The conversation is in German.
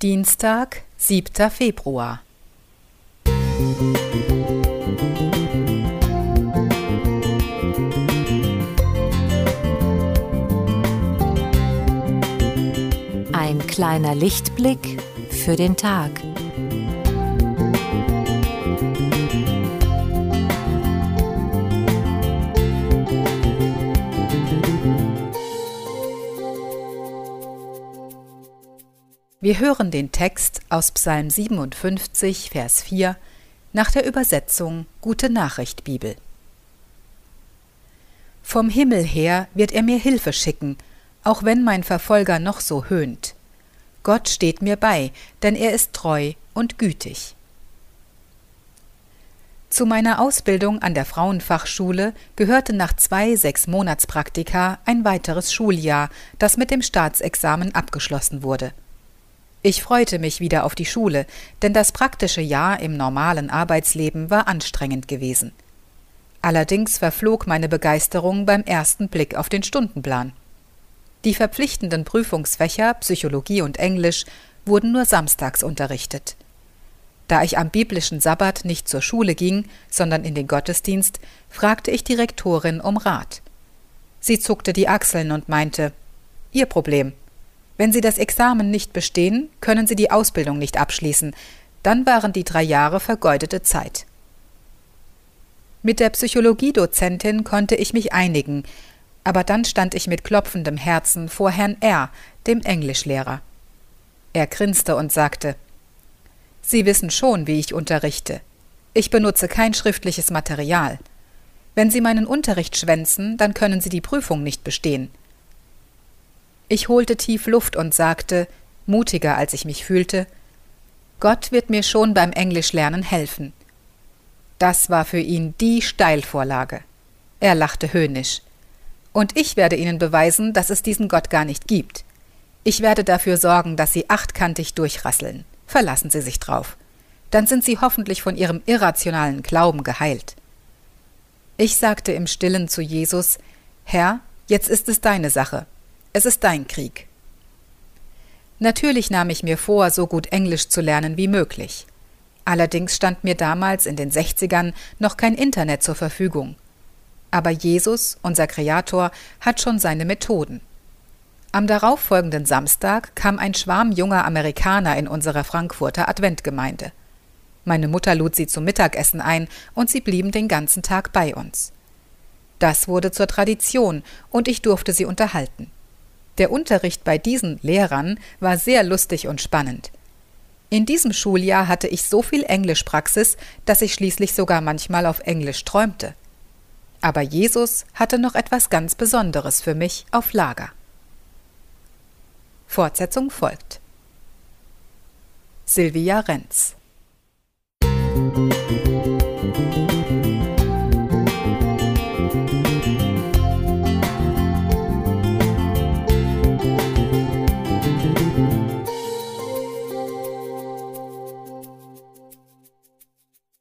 Dienstag, 7. Februar. Ein kleiner Lichtblick für den Tag. Wir hören den Text aus Psalm 57, Vers 4 nach der Übersetzung Gute Nachricht Bibel. Vom Himmel her wird er mir Hilfe schicken, auch wenn mein Verfolger noch so höhnt. Gott steht mir bei, denn er ist treu und gütig. Zu meiner Ausbildung an der Frauenfachschule gehörte nach zwei Sechs-Monats-Praktika ein weiteres Schuljahr, das mit dem Staatsexamen abgeschlossen wurde. Ich freute mich wieder auf die Schule, denn das praktische Jahr im normalen Arbeitsleben war anstrengend gewesen. Allerdings verflog meine Begeisterung beim ersten Blick auf den Stundenplan. Die verpflichtenden Prüfungsfächer Psychologie und Englisch wurden nur samstags unterrichtet. Da ich am biblischen Sabbat nicht zur Schule ging, sondern in den Gottesdienst, fragte ich die Rektorin um Rat. Sie zuckte die Achseln und meinte Ihr Problem, wenn Sie das Examen nicht bestehen, können Sie die Ausbildung nicht abschließen. Dann waren die drei Jahre vergeudete Zeit. Mit der Psychologiedozentin konnte ich mich einigen, aber dann stand ich mit klopfendem Herzen vor Herrn R., dem Englischlehrer. Er grinste und sagte Sie wissen schon, wie ich unterrichte. Ich benutze kein schriftliches Material. Wenn Sie meinen Unterricht schwänzen, dann können Sie die Prüfung nicht bestehen. Ich holte tief Luft und sagte, mutiger als ich mich fühlte, Gott wird mir schon beim Englischlernen helfen. Das war für ihn die Steilvorlage. Er lachte höhnisch. Und ich werde Ihnen beweisen, dass es diesen Gott gar nicht gibt. Ich werde dafür sorgen, dass Sie achtkantig durchrasseln. Verlassen Sie sich drauf. Dann sind Sie hoffentlich von Ihrem irrationalen Glauben geheilt. Ich sagte im stillen zu Jesus, Herr, jetzt ist es deine Sache. Es ist dein Krieg. Natürlich nahm ich mir vor, so gut Englisch zu lernen wie möglich. Allerdings stand mir damals in den 60ern noch kein Internet zur Verfügung. Aber Jesus, unser Kreator, hat schon seine Methoden. Am darauffolgenden Samstag kam ein Schwarm junger Amerikaner in unserer Frankfurter Adventgemeinde. Meine Mutter lud sie zum Mittagessen ein und sie blieben den ganzen Tag bei uns. Das wurde zur Tradition und ich durfte sie unterhalten. Der Unterricht bei diesen Lehrern war sehr lustig und spannend. In diesem Schuljahr hatte ich so viel Englischpraxis, dass ich schließlich sogar manchmal auf Englisch träumte. Aber Jesus hatte noch etwas ganz Besonderes für mich auf Lager. Fortsetzung folgt. Silvia Renz